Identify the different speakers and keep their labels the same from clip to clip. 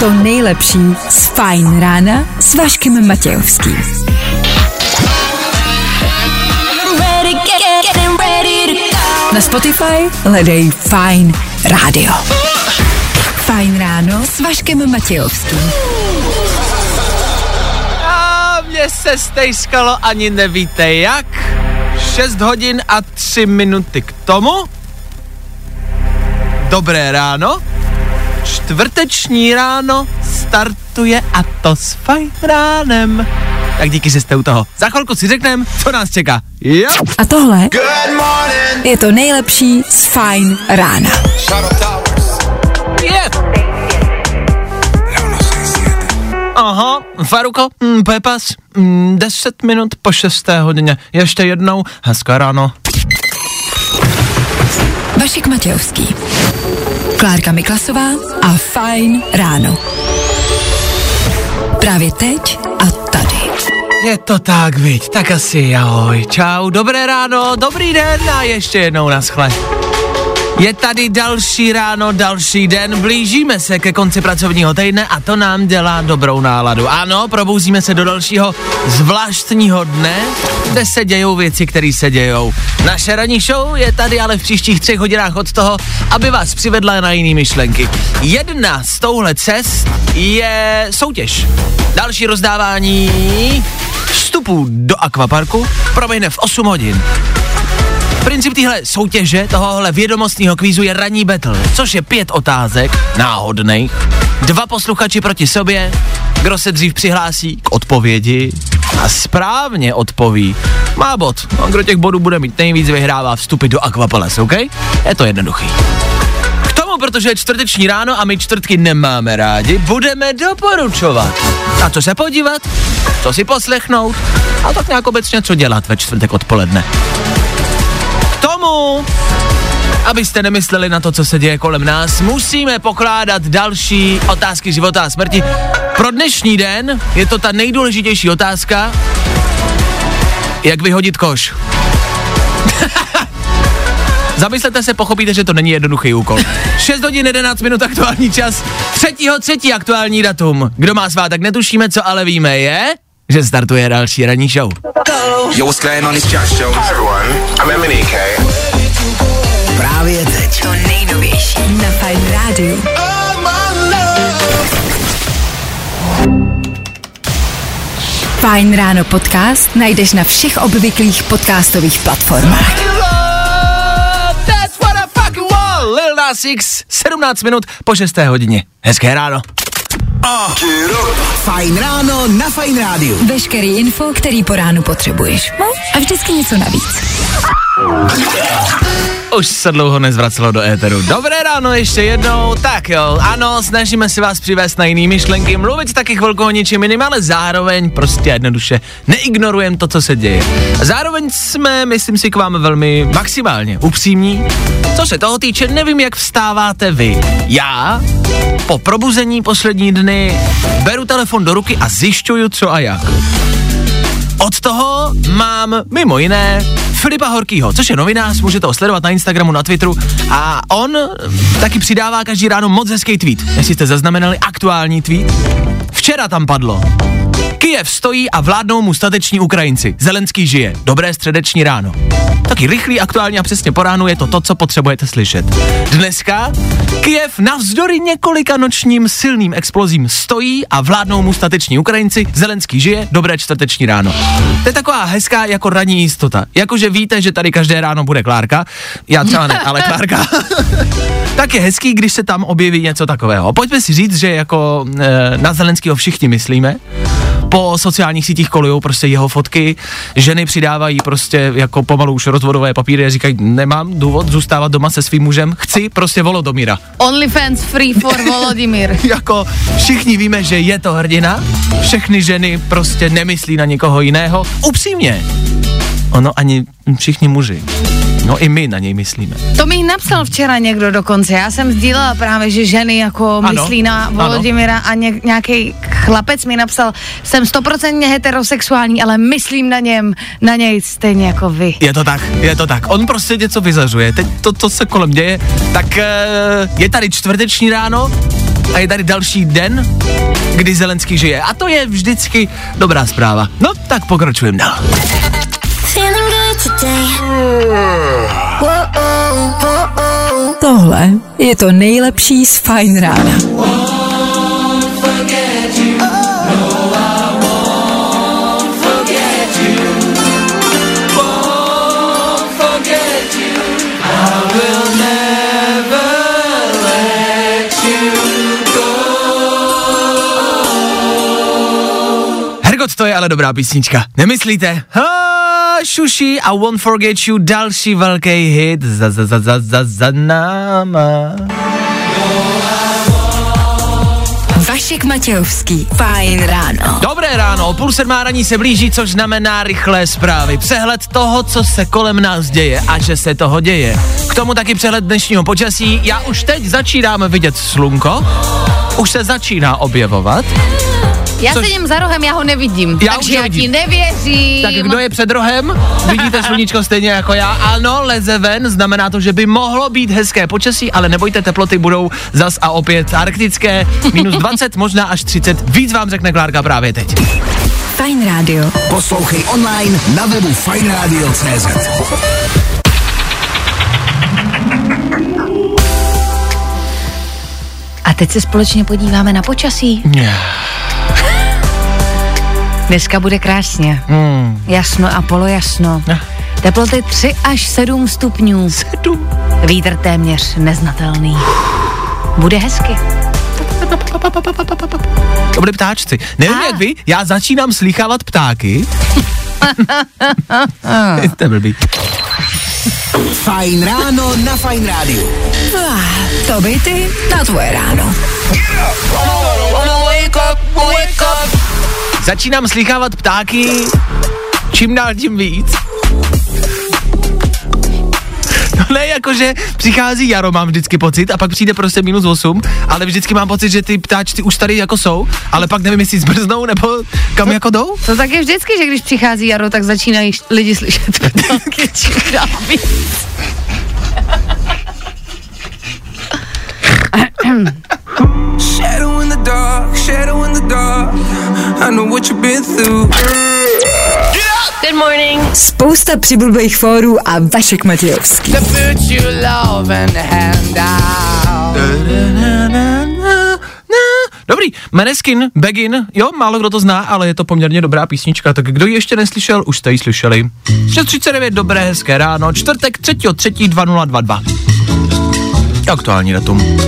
Speaker 1: to
Speaker 2: nejlepší z Fajn rána s Vaškem Matějovským. Na Spotify hledej Fajn rádio. Fajn ráno s Vaškem Matějovským.
Speaker 3: A mě se stejskalo ani nevíte jak. 6 hodin a 3 minuty k tomu. Dobré ráno. Čtvrteční ráno startuje a to s fajn ránem. Tak díky, že jste u toho. Za chvilku si řekneme, co nás čeká. Jo.
Speaker 2: A tohle je to nejlepší z Fajn rána.
Speaker 3: Je. Aha, Faruko, mm, Pepas, mm, 10 minut po 6. hodině. Ještě jednou, hezké ráno.
Speaker 2: Vašek Matějovský. Klárka Miklasová a Fajn ráno. Právě teď a tady.
Speaker 3: Je to tak, viď, tak asi ahoj, čau, dobré ráno, dobrý den a ještě jednou naschle. Je tady další ráno, další den, blížíme se ke konci pracovního týdne a to nám dělá dobrou náladu. Ano, probouzíme se do dalšího zvláštního dne, kde se dějou věci, které se dějou. Naše ranní show je tady ale v příštích třech hodinách od toho, aby vás přivedla na jiný myšlenky. Jedna z touhle cest je soutěž. Další rozdávání vstupů do akvaparku proběhne v 8 hodin. Princip téhle soutěže, tohohle vědomostního kvízu je ranní battle, což je pět otázek, náhodných, dva posluchači proti sobě, kdo se dřív přihlásí k odpovědi a správně odpoví, má bod. A kdo těch bodů bude mít nejvíc, vyhrává vstupy do Aquapalace, OK? Je to jednoduchý. K tomu, protože je čtvrteční ráno a my čtvrtky nemáme rádi, budeme doporučovat. Na co se podívat, co si poslechnout a tak nějak obecně co dělat ve čtvrtek odpoledne abyste nemysleli na to, co se děje kolem nás, musíme pokládat další otázky života a smrti. Pro dnešní den je to ta nejdůležitější otázka, jak vyhodit koš. Zamyslete se, pochopíte, že to není jednoduchý úkol. 6 hodin 11 minut aktuální čas, třetího třetí aktuální datum. Kdo má svátek, netušíme, co ale víme je, že startuje další ranní show.
Speaker 4: Yo, what's going on? It's Josh Show.
Speaker 5: Hi everyone, I'm Eminem
Speaker 2: rádiu. Fajn ráno podcast najdeš na všech obvyklých podcastových platformách.
Speaker 3: That's what I fucking want. Lil Nas X, 17 minut po 6. hodině. Hezké ráno.
Speaker 4: Fajn ráno na Fajn rádiu.
Speaker 2: Veškerý info, který po ránu potřebuješ. No a vždycky něco navíc.
Speaker 3: Už se dlouho nezvracelo do éteru. Dobré ráno ještě jednou. Tak jo, ano, snažíme se vás přivést na jiný myšlenky, mluvit taky chvilku o něčem jiným, ale zároveň prostě jednoduše neignorujeme to, co se děje. Zároveň jsme, myslím si, k vám velmi maximálně upřímní. Co se toho týče, nevím, jak vstáváte vy. Já po probuzení poslední dny beru telefon do ruky a zjišťuju, co a jak. Od toho mám mimo jiné Filipa Horkýho, což je novinář, můžete ho sledovat na Instagramu, na Twitteru a on taky přidává každý ráno moc hezký tweet. Jestli jste zaznamenali aktuální tweet, včera tam padlo. Kyjev stojí a vládnou mu stateční Ukrajinci. Zelenský žije. Dobré středeční ráno. Taky rychlý, aktuální a přesně po ránu je to to, co potřebujete slyšet. Dneska Kyjev navzdory několika nočním silným explozím stojí a vládnou mu stateční Ukrajinci. Zelenský žije. Dobré čtvrteční ráno. To je taková hezká jako ranní jistota. Jakože víte, že tady každé ráno bude Klárka. Já třeba ne, ale Klárka. tak je hezký, když se tam objeví něco takového. Pojďme si říct, že jako e, na Zelenského všichni myslíme. Po sociálních sítích kolujou prostě jeho fotky, ženy přidávají prostě jako pomalu už rozvodové papíry a říkají, nemám důvod zůstávat doma se svým mužem, chci prostě Volodomíra.
Speaker 6: OnlyFans free for Volodymyr.
Speaker 3: jako všichni víme, že je to hrdina, všechny ženy prostě nemyslí na někoho jiného. Upřímně, ono ani všichni muži. No i my na něj myslíme.
Speaker 6: To mi napsal včera někdo dokonce. Já jsem sdílela právě, že ženy jako
Speaker 3: Ano,
Speaker 6: myslí na
Speaker 3: ano.
Speaker 6: Volodymyra a ně, nějaký chlapec mi napsal, jsem stoprocentně heterosexuální, ale myslím na něm, na něj stejně jako vy.
Speaker 3: Je to tak, je to tak. On prostě něco vyzařuje. Teď to, to se kolem děje. Tak eh, je tady čtvrteční ráno a je tady další den, kdy Zelenský žije. A to je vždycky dobrá zpráva. No, tak pokračujeme dál.
Speaker 2: Tohle je to nejlepší z Fine Rána.
Speaker 3: Hergot, to je ale dobrá písnička. Nemyslíte? Ha, šuši a Won't Forget You, další velký hit za, za, za, za, za, za náma.
Speaker 2: Vašek Matějovský. Fajn ráno.
Speaker 3: Dobré ráno, půl sedmá raní se blíží, což znamená rychlé zprávy. Přehled toho, co se kolem nás děje a že se toho děje. K tomu taky přehled dnešního počasí. Já už teď začínám vidět slunko, už se začíná objevovat.
Speaker 6: Já
Speaker 3: Což-
Speaker 6: sedím za rohem, já ho nevidím,
Speaker 3: Já už
Speaker 6: takže já
Speaker 3: nevidím.
Speaker 6: ti nevěřím.
Speaker 3: Tak kdo je před rohem? Vidíte sluníčko stejně jako já? Ano, leze ven, znamená to, že by mohlo být hezké počasí, ale nebojte, teploty budou zas a opět arktické, minus 20, možná až 30. Víc vám řekne Klárka právě teď.
Speaker 2: Fajn rádio.
Speaker 4: Poslouchej online na webu fajnradio.cz
Speaker 6: A teď se společně podíváme na počasí. Dneska bude krásně.
Speaker 3: Hmm.
Speaker 6: Jasno a polojasno. Teploty 3 až 7 stupňů.
Speaker 3: 7.
Speaker 6: Vítr téměř neznatelný. Bude hezky.
Speaker 3: To byli ptáčci. Nevím
Speaker 6: A.
Speaker 3: jak vy, já začínám slýchávat ptáky. Jste blbý.
Speaker 4: Fajn ráno na Fajn rádiu.
Speaker 2: To by ty na tvoje ráno.
Speaker 3: Začínám slýchávat ptáky čím dál tím víc. No ne, jakože přichází jaro, mám vždycky pocit, a pak přijde prostě minus 8, ale vždycky mám pocit, že ty ptáčci už tady jako jsou, ale pak nevím, jestli zmrznou, nebo kam jako jdou.
Speaker 6: To tak je vždycky, že když přichází jaro, tak začínají lidi slyšet ptáky čím dál víc.
Speaker 7: The dark, shadow in the dark. I know what you've been through.
Speaker 1: Good morning.
Speaker 2: Spousta přibulbých fórů a Vašek Matějovský.
Speaker 3: Dobrý, Maneskin, Begin, jo, málo kdo to zná, ale je to poměrně dobrá písnička, tak kdo ji ještě neslyšel, už jste ji slyšeli. 6.39, dobré, hezké ráno, čtvrtek 3.3.2022. Aktuální datum.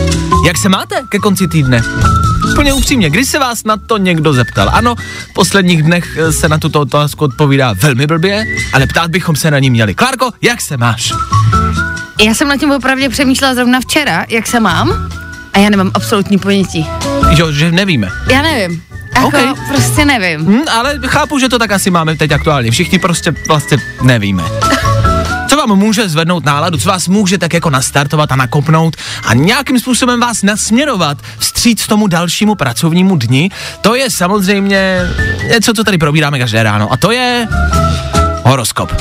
Speaker 3: Jak se máte ke konci týdne? Úplně upřímně, když se vás na to někdo zeptal? Ano, v posledních dnech eh, se na tuto otázku odpovídá velmi blbě, ale ptát bychom se na ní měli. Klárko, jak se máš?
Speaker 6: Já jsem nad tím opravdu přemýšlela zrovna včera, jak se mám. A já nemám absolutní ponětí.
Speaker 3: Jo, že nevíme.
Speaker 6: Já nevím. Jako,
Speaker 3: OK.
Speaker 6: prostě nevím.
Speaker 3: Hm, ale chápu, že to tak asi máme teď aktuálně. Všichni prostě vlastně nevíme. Co vám může zvednout náladu, co vás může tak jako nastartovat a nakopnout a nějakým způsobem vás nasměrovat vstříc tomu dalšímu pracovnímu dni, to je samozřejmě něco, co tady probíráme každé ráno a to je horoskop.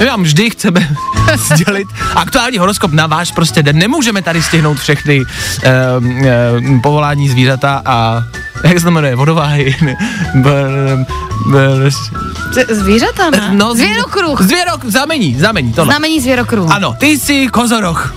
Speaker 3: My vám vždy chceme sdělit aktuální horoskop na váš prostě den. Nemůžeme tady stihnout všechny um, um, povolání zvířata a jak se to jmenuje, vodováhy,
Speaker 6: Zvířata, ne?
Speaker 3: no,
Speaker 6: Zvěrokruh.
Speaker 3: Zvěrok, zamení, zamení, tohle.
Speaker 6: Znamení zvěrokruhu.
Speaker 3: Ano, ty jsi kozoroch.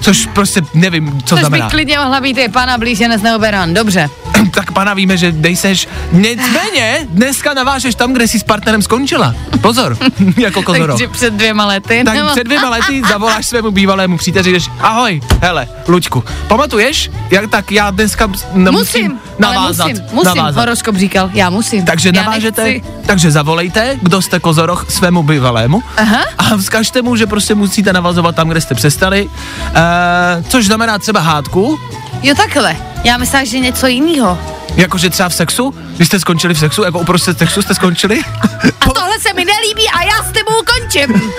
Speaker 3: Což prostě nevím, co
Speaker 6: Což by
Speaker 3: znamená.
Speaker 6: klidně mohla být je pana blíženec nebo beran. Dobře.
Speaker 3: tak pana víme, že nejseš. Nicméně, dneska navážeš tam, kde jsi s partnerem skončila. Pozor, jako kozoroch.
Speaker 6: Takže před dvěma lety.
Speaker 3: Tak
Speaker 6: nebo-
Speaker 3: před dvěma lety zavoláš svému bývalému příteli, jdeš, ahoj, hele, Luďku, pamatuješ, jak tak já dneska nemusím
Speaker 6: Musím,
Speaker 3: navázat,
Speaker 6: ale musím, musím.
Speaker 3: navázat.
Speaker 6: Horoskop říkal, já musím.
Speaker 3: Takže
Speaker 6: já
Speaker 3: navážete,
Speaker 6: nechci.
Speaker 3: takže zavolejte, kdo jste kozoroch svému bývalému
Speaker 6: Aha.
Speaker 3: a vzkažte mu, že prostě musíte navazovat tam, kde jste přestali, uh, což znamená třeba hádku,
Speaker 6: Jo takhle. Já myslím, že něco jiného.
Speaker 3: Jakože třeba v sexu? Vy jste skončili v sexu? Jako uprostřed sexu jste skončili?
Speaker 6: A tohle se mi nelíbí a já s tebou končím.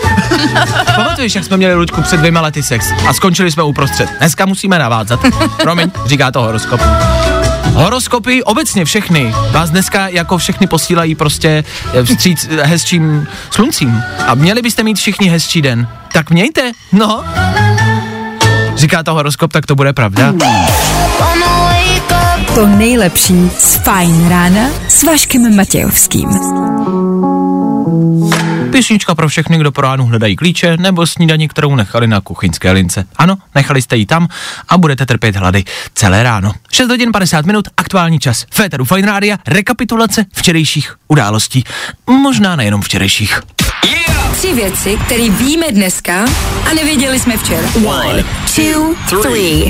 Speaker 3: Pamatuješ, jak jsme měli Luďku před dvěma lety sex a skončili jsme uprostřed. Dneska musíme navázat. Promiň, říká to horoskop. Horoskopy, obecně všechny, vás dneska jako všechny posílají prostě eh, vstříc eh, hezčím sluncím. A měli byste mít všichni hezčí den. Tak mějte, no. Říká to horoskop, tak to bude pravda.
Speaker 2: To nejlepší z Fajn rána s Vaškem Matějovským.
Speaker 3: Písnička pro všechny, kdo po ránu hledají klíče nebo snídaní, kterou nechali na kuchyňské lince. Ano, nechali jste ji tam a budete trpět hlady celé ráno. 6 hodin 50 minut, aktuální čas. Féteru Fine Rádia, rekapitulace včerejších událostí. Možná nejenom včerejších.
Speaker 2: Tři věci, které víme dneska a nevěděli jsme včera. One, two, three.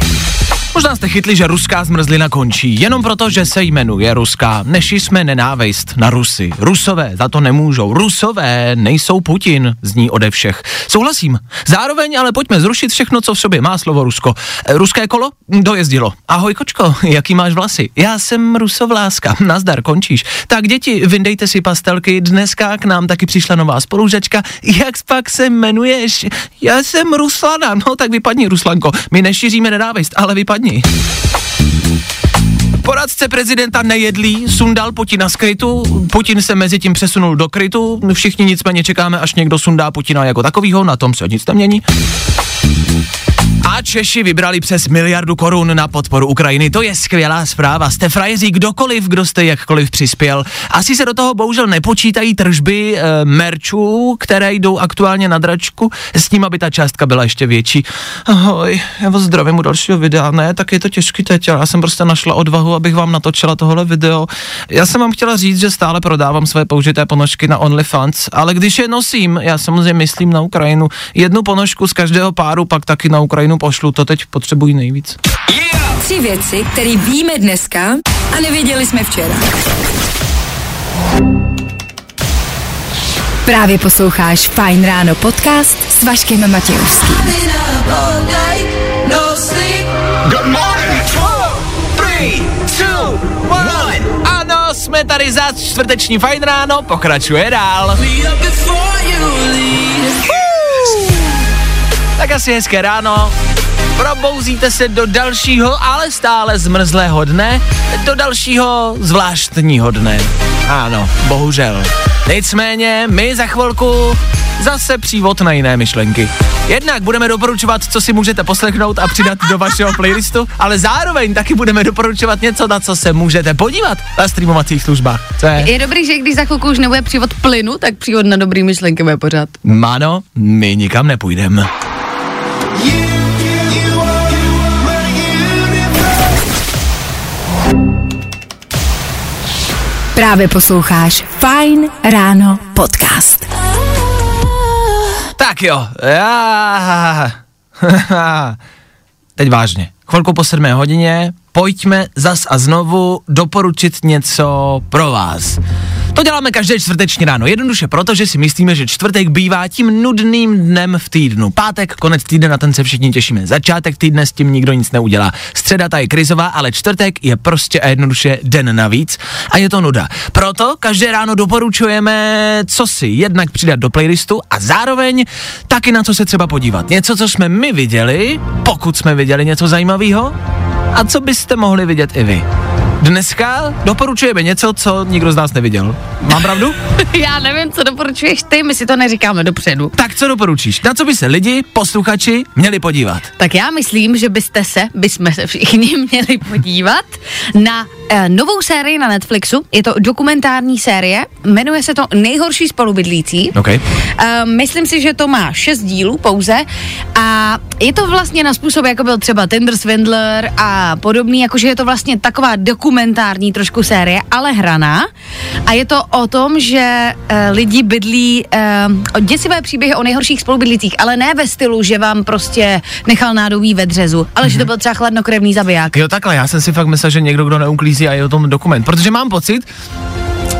Speaker 3: Možná jste chytli, že ruská zmrzlina končí, jenom proto, že se jmenuje ruská. Neši jsme nenávist na Rusy. Rusové za to nemůžou. Rusové nejsou Putin, zní ode všech. Souhlasím. Zároveň ale pojďme zrušit všechno, co v sobě má slovo Rusko. E, ruské kolo? Dojezdilo. Ahoj kočko, jaký máš vlasy? Já jsem rusovláska. Nazdar, končíš. Tak děti, vyndejte si pastelky. Dneska k nám taky přišla nová spolužačka. Jak pak se jmenuješ? Já jsem Ruslana. No tak vypadni, Ruslanko. My nešíříme nenávist, ale vypadni. Poradce prezidenta nejedlí, sundal Putina z krytu, Putin se mezi tím přesunul do krytu, všichni nicméně čekáme, až někdo sundá Putina jako takovýho, na tom se nic nemění. A Češi vybrali přes miliardu korun na podporu Ukrajiny. To je skvělá zpráva. Jste frajeří kdokoliv, kdo jste jakkoliv přispěl. Asi se do toho bohužel nepočítají tržby e, merčů, které jdou aktuálně na dračku, s tím, aby ta částka byla ještě větší. Ahoj, já vás zdravím u dalšího videa. Ne, tak je to těžký teď, ale já jsem prostě našla odvahu, abych vám natočila tohle video. Já jsem vám chtěla říct, že stále prodávám své použité ponožky na OnlyFans, ale když je nosím, já samozřejmě myslím na Ukrajinu, jednu ponožku z každého páru pak taky na Ukrajinu pošlu, to teď potřebují nejvíc.
Speaker 2: Tři věci, které víme dneska a nevěděli jsme včera. Právě posloucháš Fajn ráno podcast s Vaškem Matějovským.
Speaker 5: Good morning.
Speaker 3: Three, two, one. Ano, jsme tady za čtvrteční fajn ráno, pokračuje dál. Tak asi hezké ráno. Probouzíte se do dalšího, ale stále zmrzlého dne, do dalšího zvláštního dne. Ano, bohužel. Nicméně, my za chvilku zase přívod na jiné myšlenky. Jednak budeme doporučovat, co si můžete poslechnout a přidat do vašeho playlistu, ale zároveň taky budeme doporučovat něco, na co se můžete podívat na streamovacích službách. Co je?
Speaker 6: Je dobrý, že když za chvilku už nebude přívod plynu, tak přívod na dobrý myšlenky bude pořád.
Speaker 3: Mano, my nikam nepůjdeme.
Speaker 2: Právě posloucháš Fajn ráno podcast.
Speaker 3: Tak jo, já... Teď vážně. Chvilku po sedmé hodině, pojďme zas a znovu doporučit něco pro vás. To děláme každé čtvrteční ráno, jednoduše proto, že si myslíme, že čtvrtek bývá tím nudným dnem v týdnu. Pátek, konec týdne, na ten se všichni těšíme. Začátek týdne s tím nikdo nic neudělá. Středa ta je krizová, ale čtvrtek je prostě a jednoduše den navíc a je to nuda. Proto každé ráno doporučujeme, co si jednak přidat do playlistu a zároveň taky na co se třeba podívat. Něco, co jsme my viděli, pokud jsme viděli něco zajímavého, a co byste mohli vidět i vy. Dneska doporučujeme něco, co nikdo z nás neviděl. Mám pravdu?
Speaker 6: Já nevím, co doporučuješ ty, my si to neříkáme dopředu.
Speaker 3: tak co doporučíš? Na co by se lidi, posluchači, měli podívat?
Speaker 6: Tak já myslím, že byste se, bychom se všichni měli podívat na eh, novou sérii na Netflixu. Je to dokumentární série, jmenuje se to Nejhorší spolubydlící.
Speaker 3: OK.
Speaker 6: Uh, myslím si, že to má šest dílů pouze a je to vlastně na způsob, jako byl třeba Tinder Swindler a podobný, jakože je to vlastně taková dokumentární trošku série, ale hraná. A je to o tom, že uh, lidi bydlí uh, děsivé příběhy o nejhorších spolubydlících, ale ne ve stylu, že vám prostě nechal nádobí ve dřezu, ale že to byl třeba chladnokrevný zabiják.
Speaker 3: Jo, takhle, já jsem si fakt myslel, že někdo, kdo neuklízí a je o tom dokument, protože mám pocit,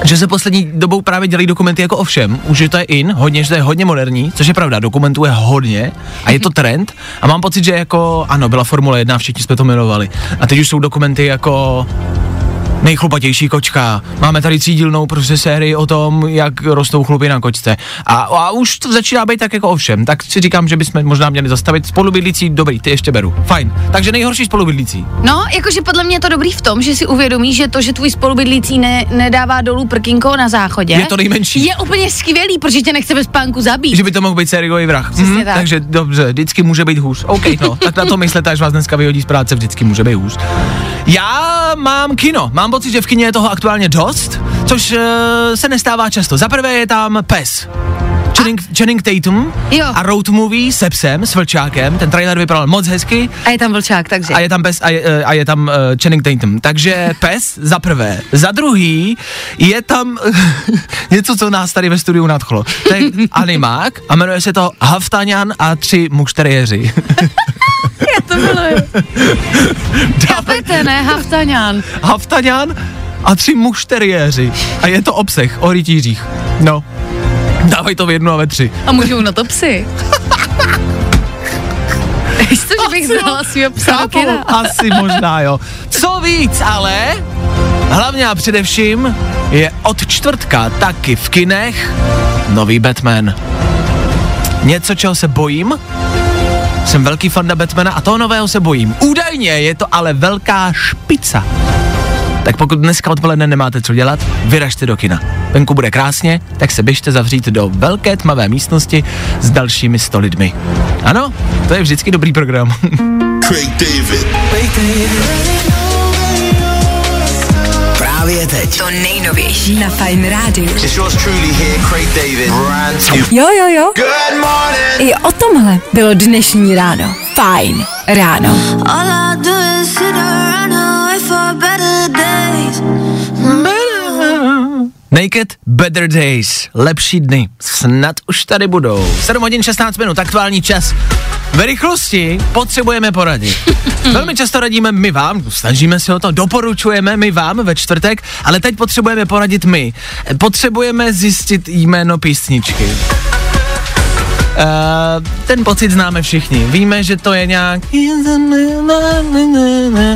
Speaker 3: že se poslední dobou právě dělají dokumenty jako o všem. Už je to je in, hodně, že to je hodně moderní, což je pravda, dokumentuje hodně a je to trend. A mám pocit, že jako, ano, byla Formule 1, všichni jsme to milovali. A teď už jsou dokumenty jako nejchlupatější kočka. Máme tady třídílnou prostě sérii o tom, jak rostou chlupy na kočce. A, a už to začíná být tak jako ovšem. Tak si říkám, že bychom možná měli zastavit spolubydlící, dobrý, ty ještě beru. Fajn. Takže nejhorší spolubydlící.
Speaker 6: No, jakože podle mě je to dobrý v tom, že si uvědomíš, že to, že tvůj spolubydlící ne, nedává dolů prkinko na záchodě,
Speaker 3: Je to nejmenší.
Speaker 6: je úplně skvělý, protože tě nechce ve spánku zabít.
Speaker 3: Že by to mohl být sériový vrah.
Speaker 6: Přesně tak.
Speaker 3: Takže dobře, vždycky může být hůř. OK, no, tak na to myslete, až vás dneska vyhodí z práce, vždycky může být hůř. Já mám kino. Mám pocit, že v kině je toho aktuálně dost, což uh, se nestává často. Za prvé je tam pes. Channing, Channing Tatum
Speaker 6: Jo.
Speaker 3: a road movie se psem, s vlčákem. Ten trailer vypadal moc hezky.
Speaker 6: A je tam vlčák, takže.
Speaker 3: A je tam pes a je, eh, a je tam uh, Channing Tatum. Takže pes za prvé. Za druhý je tam něco, co nás tady ve studiu nadchlo. To je animák a jmenuje se to Haftaňan a tři mušteriéři.
Speaker 6: To bylo. Chápete, ne, Haftaňan.
Speaker 3: Haftaňan a tři mušteriéři. A je to obseh o rytířích. No. Dávaj to v jednu a ve tři.
Speaker 6: A můžou na to psy. Víš to, že bych znala svýho psa
Speaker 3: Chápu, asi možná jo. Co víc, ale hlavně a především je od čtvrtka taky v kinech nový Batman. Něco, čeho se bojím, jsem velký fanda Batmana a toho nového se bojím. Údajně je to ale velká špica. Tak pokud dneska odpoledne nemáte co dělat, vyražte do kina. Venku bude krásně, tak se běžte zavřít do velké tmavé místnosti s dalšími sto lidmi. Ano, to je vždycky dobrý program.
Speaker 5: Craig David.
Speaker 4: Právě teď.
Speaker 2: To nejnovější na Fine Radio.
Speaker 5: It's yours truly here, Craig David. Brand new.
Speaker 2: Jo, jo, jo.
Speaker 5: Good morning.
Speaker 2: I o tomhle bylo dnešní ráno. Fajn ráno.
Speaker 1: All I do is sit around and wait for better days.
Speaker 3: Naked Better Days, lepší dny, snad už tady budou. 7 hodin 16 minut, aktuální čas. Ve rychlosti potřebujeme poradit. Velmi často radíme my vám, snažíme se o to, doporučujeme my vám ve čtvrtek, ale teď potřebujeme poradit my. Potřebujeme zjistit jméno písničky. Uh, ten pocit známe všichni. Víme, že to je nějak...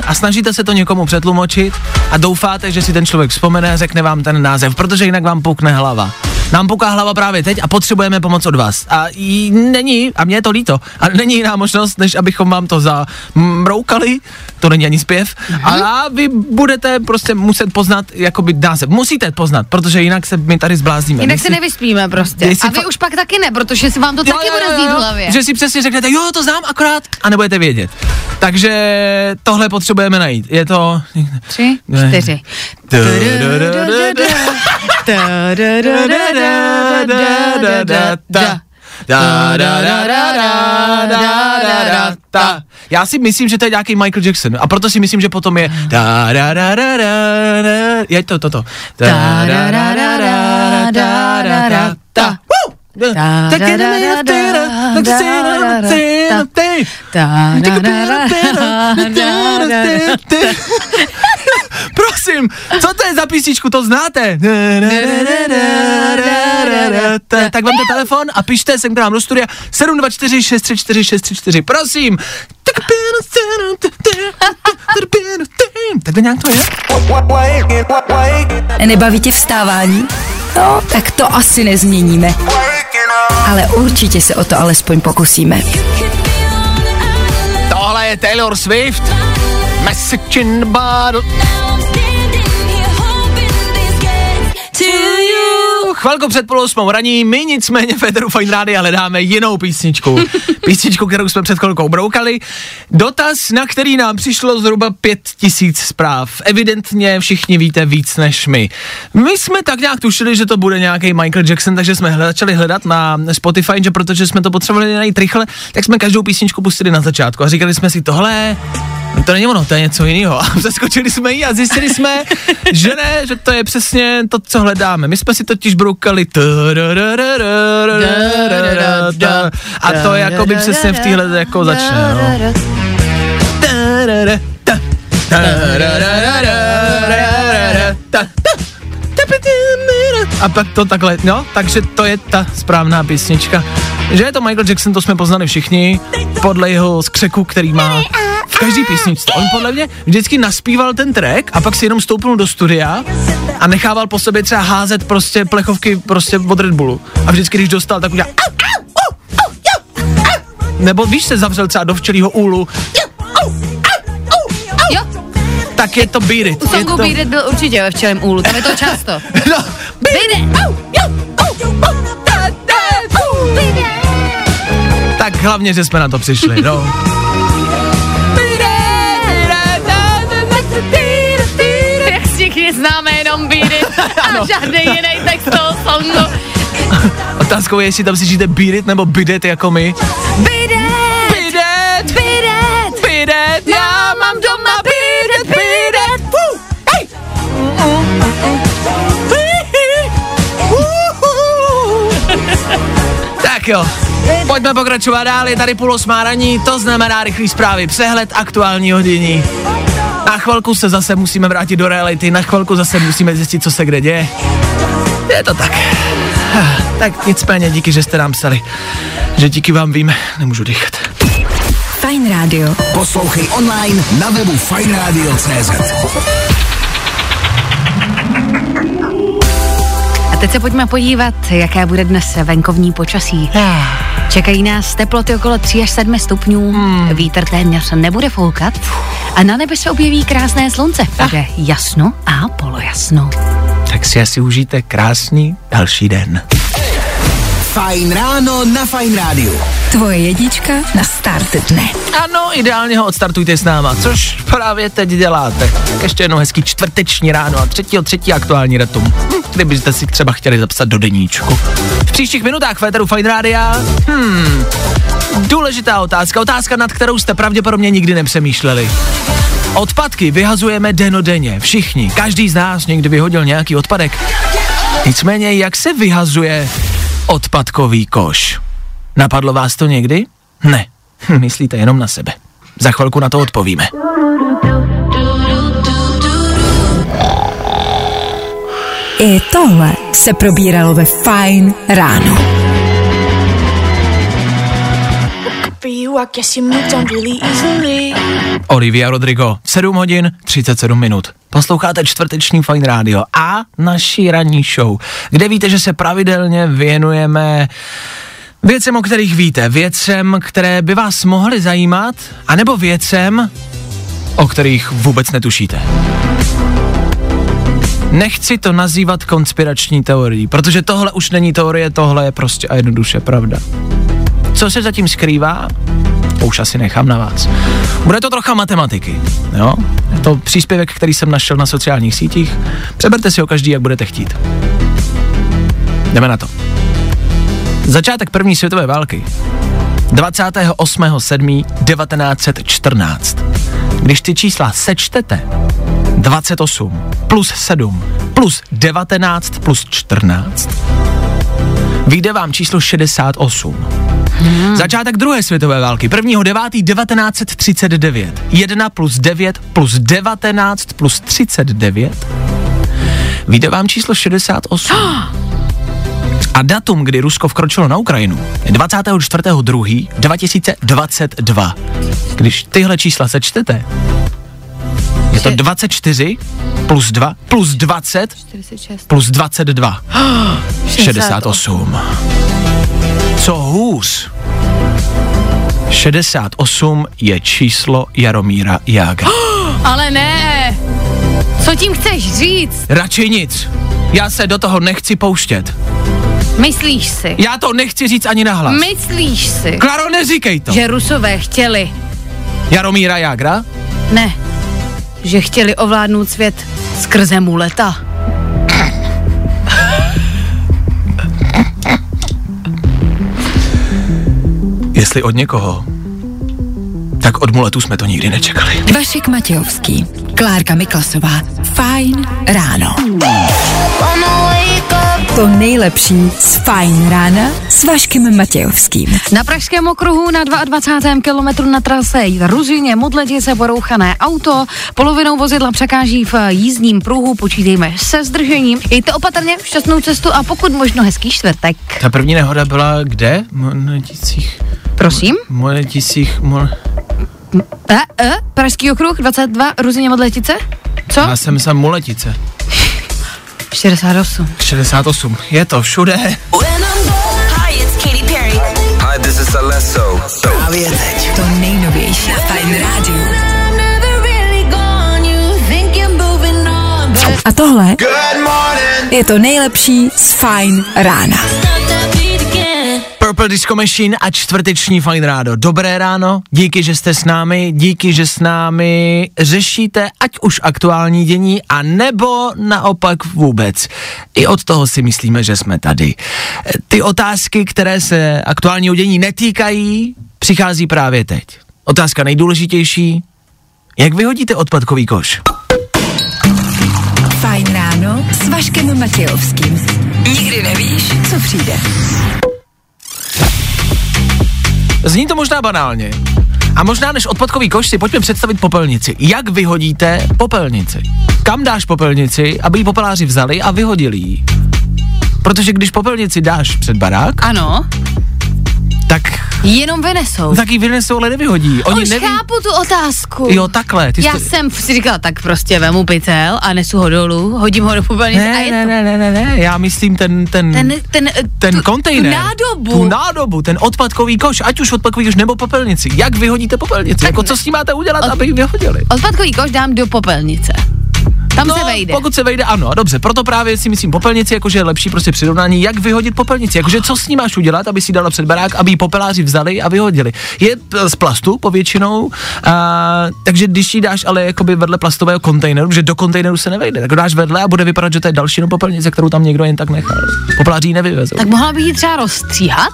Speaker 3: A snažíte se to někomu přetlumočit a doufáte, že si ten člověk vzpomene a řekne vám ten název, protože jinak vám pukne hlava. Nám puká hlava právě teď a potřebujeme pomoc od vás. A jí není, a mě je to líto, ale není jiná možnost, než abychom vám to zamroukali, to není ani zpěv, a vy budete prostě muset poznat, jakoby název. Musíte poznat, protože jinak se my tady zblázníme.
Speaker 6: Jinak se
Speaker 3: si-
Speaker 6: nevyspíme prostě. A vy
Speaker 3: fa-
Speaker 6: už pak taky ne, protože si vám to taky bude znít v hlavě.
Speaker 3: Že si přesně řeknete, jo, to znám akorát a nebudete vědět. Takže tohle potřebujeme najít. Je to...
Speaker 6: Tři,
Speaker 3: Ne.
Speaker 6: čtyři.
Speaker 3: Já si myslím, že to je nějaký Michael Jackson a proto si myslím, že potom je je to toto. Prosím, co to je za písničku, to znáte? Tak vám to telefon a pište sem k nám do studia 724 634 634, prosím. Takhle nějak to je?
Speaker 2: Nebaví tě vstávání? No, tak to asi nezměníme. Ale určitě se o to alespoň pokusíme.
Speaker 3: Tohle je Taylor Swift. Message in the bottle. Chvilku před půl osmou raní, my nicméně Federu Fine Rádia hledáme jinou písničku. Písničku, kterou jsme před chvilkou broukali. Dotaz, na který nám přišlo zhruba pět tisíc zpráv. Evidentně všichni víte víc než my. My jsme tak nějak tušili, že to bude nějaký Michael Jackson, takže jsme hled- začali hledat na Spotify, že protože jsme to potřebovali najít rychle, tak jsme každou písničku pustili na začátku a říkali jsme si tohle to není ono, to je něco jiného. A zaskočili jsme ji a zjistili jsme, že ne, že to je přesně to, co hledáme. My jsme si totiž broukali a to jakoby přesně v téhle jako začne, no. A pak to takhle, no, takže to je ta správná písnička. Že je to Michael Jackson, to jsme poznali všichni, podle jeho skřeku, který má v každý písničce. On podle mě vždycky naspíval ten track a pak si jenom stoupnul do studia a nechával po sobě třeba házet prostě plechovky prostě od Red Bullu. A vždycky, když dostal, tak udělal nebo víš, se zavřel třeba do včelího úlu, tak je to Beat It.
Speaker 6: u songu
Speaker 3: to,
Speaker 6: Beat It byl určitě ve včelém úlu, tam je to často.
Speaker 3: no,
Speaker 6: Beat It!
Speaker 3: tak hlavně, že jsme na to přišli, no.
Speaker 6: Jak všichni známe jenom Beat It a žádný jiný text toho songu.
Speaker 3: Otázkou je, jestli tam slyšíte Beat It nebo Beat It jako my.
Speaker 6: Beat It!
Speaker 3: Beat It!
Speaker 6: Beat It!
Speaker 3: Beat It! Já mám doma Beat Tak jo, pojďme pokračovat dál, je tady půl osmá raní, to znamená rychlý zprávy, přehled aktuální hodiní. Na chvilku se zase musíme vrátit do reality, na chvilku zase musíme zjistit, co se kde děje. Je to tak. Tak nicméně díky, že jste nám psali, že díky vám vím, nemůžu dýchat.
Speaker 2: Fajn rádio.
Speaker 4: Poslouchej online na webu fajnradio.cz.
Speaker 6: teď se pojďme podívat, jaké bude dnes venkovní počasí. Čekají nás teploty okolo 3 až 7 stupňů, hmm. vítr téměř nebude foukat a na nebi se objeví krásné slunce. Bude jasno a polojasno.
Speaker 3: Tak si asi užijte krásný další den.
Speaker 4: Fajn ráno na Fajn rádiu.
Speaker 2: Tvoje jednička na start dne.
Speaker 3: Ano, ideálně ho odstartujte s náma, což právě teď děláte. Tak ještě jednou hezký čtvrteční ráno a třetího třetí aktuální datum. Hm, kdybyste si třeba chtěli zapsat do deníčku. V příštích minutách Féteru Fine Rádia, hmm, důležitá otázka, otázka, nad kterou jste pravděpodobně nikdy nepřemýšleli. Odpadky vyhazujeme denodenně, všichni, každý z nás někdy vyhodil nějaký odpadek. Nicméně, jak se vyhazuje odpadkový koš? Napadlo vás to někdy? Ne, myslíte jenom na sebe. Za chvilku na to odpovíme.
Speaker 2: I tohle se probíralo ve Fajn ráno.
Speaker 3: Olivia Rodrigo, 7 hodin 37 minut. Posloucháte čtvrteční Fine Radio a naší ranní show, kde víte, že se pravidelně věnujeme věcem, o kterých víte, věcem, které by vás mohly zajímat, anebo věcem, o kterých vůbec netušíte. Nechci to nazývat konspirační teorií, protože tohle už není teorie, tohle je prostě a jednoduše pravda. Co se zatím skrývá? To už asi nechám na vás. Bude to trocha matematiky, jo? Je to příspěvek, který jsem našel na sociálních sítích. Přeberte si ho každý, jak budete chtít. Jdeme na to. Začátek první světové války. 28.7.1914. Když ty čísla sečtete, 28 plus 7 plus 19 plus 14, vyjde vám číslo 68. Hmm. Začátek druhé světové války, 1.9.1939. 1 plus 9 plus 19 plus 39. Vyjde vám číslo 68. A datum, kdy Rusko vkročilo na Ukrajinu, je 24.2.2022. Když tyhle čísla sečtete, je to 24 plus 2 plus 20
Speaker 6: 46.
Speaker 3: plus 22. 68. Co hůř? 68 je číslo Jaromíra Jágra.
Speaker 6: Ale ne! Co tím chceš říct?
Speaker 3: Radši nic. Já se do toho nechci pouštět.
Speaker 6: Myslíš si?
Speaker 3: Já to nechci říct ani nahlas.
Speaker 6: Myslíš si,
Speaker 3: Klaro, neříkej to.
Speaker 6: že Rusové chtěli,
Speaker 3: Jaromíra Jágra?
Speaker 6: ne, že chtěli ovládnout svět skrze muleta?
Speaker 3: Jestli od někoho, tak od muletu jsme to nikdy nečekali.
Speaker 2: Vašek Matějovský, Klárka Miklasová. Fajn ráno. To nejlepší z Fajn rána s Vaškem Matějovským.
Speaker 6: Na Pražském okruhu na 22. kilometru na trase Ruzině Modletice porouchané auto, polovinou vozidla překáží v jízdním pruhu, počítejme se zdržením. Jděte opatrně, šťastnou cestu a pokud možno hezký čtvrtek.
Speaker 3: Ta první nehoda byla kde? Moneticích.
Speaker 6: Prosím?
Speaker 3: Moneticích. Mon...
Speaker 6: E, e, Pražský okruh 22, Ruzině od Letice? Co?
Speaker 3: Já jsem sem Muletice.
Speaker 6: 68.
Speaker 3: 68. Je to všude.
Speaker 1: Hi, it's Katy Perry.
Speaker 5: Hi, this is Alesso.
Speaker 4: Právě teď.
Speaker 2: To nejnovější na
Speaker 1: on, but
Speaker 2: A tohle je to nejlepší z Fajn rána.
Speaker 3: Purple Disco Machine a čtvrteční Fajn rádo. Dobré ráno, díky, že jste s námi, díky, že s námi řešíte ať už aktuální dění, a nebo naopak vůbec. I od toho si myslíme, že jsme tady. Ty otázky, které se aktuálního dění netýkají, přichází právě teď. Otázka nejdůležitější, jak vyhodíte odpadkový koš?
Speaker 2: Fajn ráno s Vaškem Matějovským. Nikdy nevíš, co přijde.
Speaker 3: Zní to možná banálně. A možná než odpadkový koš si pojďme představit popelnici. Jak vyhodíte popelnici? Kam dáš popelnici, aby ji popeláři vzali a vyhodili ji? Protože když popelnici dáš před barák,
Speaker 6: Ano,
Speaker 3: tak,
Speaker 6: jenom vynesou.
Speaker 3: tak ji vynesou, ale nevyhodí. Oni
Speaker 6: Už
Speaker 3: neví...
Speaker 6: chápu tu otázku.
Speaker 3: Jo, takhle. Ty
Speaker 6: Já
Speaker 3: jsi...
Speaker 6: jsem si říkala, tak prostě vemu pytel a nesu ho dolů, hodím ho do popelnice a
Speaker 3: Ne,
Speaker 6: je
Speaker 3: ne,
Speaker 6: to.
Speaker 3: ne, ne, ne, ne, já myslím ten, ten,
Speaker 6: Ten, ten,
Speaker 3: ten
Speaker 6: tu,
Speaker 3: kontejner.
Speaker 6: Tu nádobu.
Speaker 3: Tu nádobu, ten odpadkový koš, ať už odpadkový koš nebo popelnici. Jak vyhodíte popelnici? Jako co s ní máte udělat,
Speaker 6: Od-
Speaker 3: aby ji vyhodili?
Speaker 6: Odpadkový koš dám do popelnice. Tam
Speaker 3: no,
Speaker 6: se vejde.
Speaker 3: Pokud se vejde, ano, dobře. Proto právě si myslím popelnici, jakože je lepší prostě přirovnání, jak vyhodit popelnici. Jakože co s ní máš udělat, aby si dala před barák, aby ji popeláři vzali a vyhodili. Je eh, z plastu povětšinou, a, takže když ji dáš ale jakoby vedle plastového kontejneru, že do kontejneru se nevejde, tak ho dáš vedle a bude vypadat, že to je další jenom popelnice, kterou tam někdo jen tak nechal. Popláři ji nevyvezou.
Speaker 6: Tak mohla bych ji třeba rozstříhat?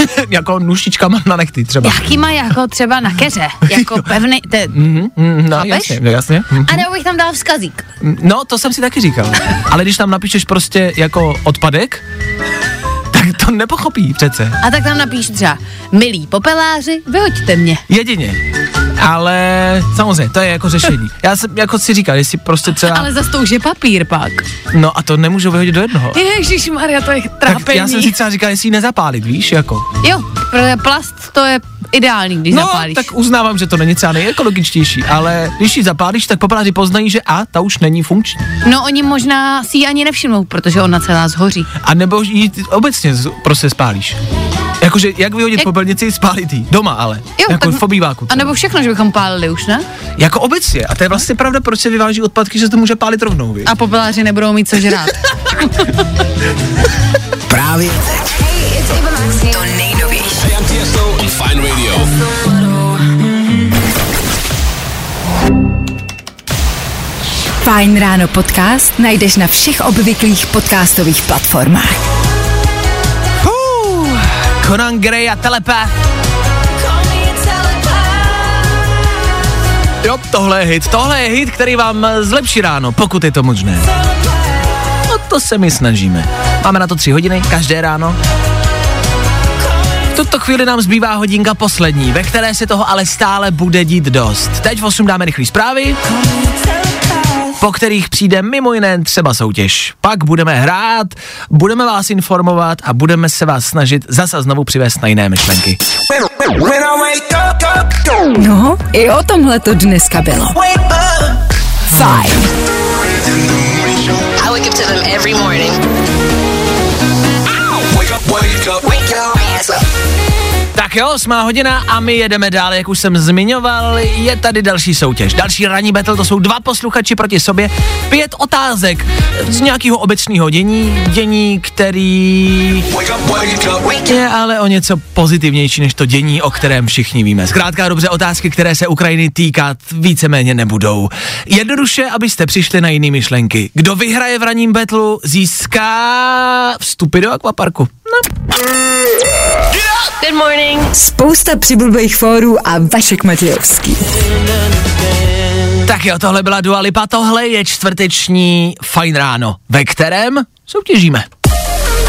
Speaker 3: jako nůžtičkama na nechty třeba.
Speaker 6: Jakýma jako třeba na keře, jako pevný, te,
Speaker 3: Mhm, mhm, no,
Speaker 6: Chápeš?
Speaker 3: jasně, no, jasně. Mhm.
Speaker 6: a nebo bych tam dal vzkazík.
Speaker 3: No, to jsem si taky říkal. Ale když tam napíšeš prostě jako odpadek, tak to nepochopí přece.
Speaker 6: A tak tam napíš třeba, milí popeláři, vyhoďte mě.
Speaker 3: Jedině. Ale samozřejmě, to je jako řešení. Já jsem jako si říkal, jestli prostě třeba,
Speaker 6: Ale zase to už je papír pak.
Speaker 3: no a to nemůžu vyhodit do jednoho.
Speaker 6: Ježíš Maria, to je
Speaker 3: Tak
Speaker 6: trápení.
Speaker 3: já jsem si třeba říkal, jestli ji nezapálit, víš, jako.
Speaker 6: Jo, protože plast to je ideální, když
Speaker 3: No,
Speaker 6: zapálíš.
Speaker 3: tak uznávám, že to není třeba nejekologičtější, ale když ji zapálíš, tak popláři poznají, že a, ta už není funkční.
Speaker 6: No oni možná si ji ani nevšimnou, protože ona celá zhoří.
Speaker 3: A nebo ji obecně z- prostě spálíš. Jakože, jak vyhodit
Speaker 6: Jak-
Speaker 3: popelnici, spálit ji. Doma ale.
Speaker 6: Jo,
Speaker 3: jako
Speaker 6: tak-
Speaker 3: v obýváku.
Speaker 6: A nebo všechno, že bychom pálili už, ne?
Speaker 3: Jako obecně. A to je vlastně pravda, proč se vyváží odpadky, že se to může pálit rovnou, víš?
Speaker 6: A popeláři nebudou mít co žrát.
Speaker 4: Právě teď.
Speaker 2: To nejnovější.
Speaker 5: Fine Radio.
Speaker 2: Fajn ráno podcast najdeš na všech obvyklých podcastových platformách.
Speaker 3: Uh, Conan Gray a Telepath. Jo, tohle je hit. Tohle je hit, který vám zlepší ráno, pokud je to možné. No to se my snažíme. Máme na to tři hodiny, každé ráno. V tuto chvíli nám zbývá hodinka poslední, ve které se toho ale stále bude dít dost. Teď v 8 dáme rychlé zprávy, po kterých přijde mimo jiné třeba soutěž. Pak budeme hrát, budeme vás informovat a budeme se vás snažit zase znovu přivést na jiné myšlenky.
Speaker 7: Up, up, up,
Speaker 2: No, i o tomhle to dneska bylo.
Speaker 7: up.
Speaker 2: Fajn.
Speaker 1: I wake up to them every morning.
Speaker 5: Wake up, wake up.
Speaker 1: Wake your ass up.
Speaker 3: Tak jo, osmá hodina a my jedeme dál, jak už jsem zmiňoval, je tady další soutěž. Další ranní battle, to jsou dva posluchači proti sobě, pět otázek z nějakého obecného dění, dění, který je ale o něco pozitivnější než to dění, o kterém všichni víme. Zkrátka dobře, otázky, které se Ukrajiny týkat, víceméně nebudou. Jednoduše, abyste přišli na jiné myšlenky. Kdo vyhraje v ranním betlu, získá vstupy do akvaparku. No.
Speaker 1: Good morning.
Speaker 2: Spousta přibulbých fórů a Vašek Matějovský.
Speaker 3: Tak jo, tohle byla Dua Lipa, tohle je čtvrteční Fajn ráno, ve kterém soutěžíme.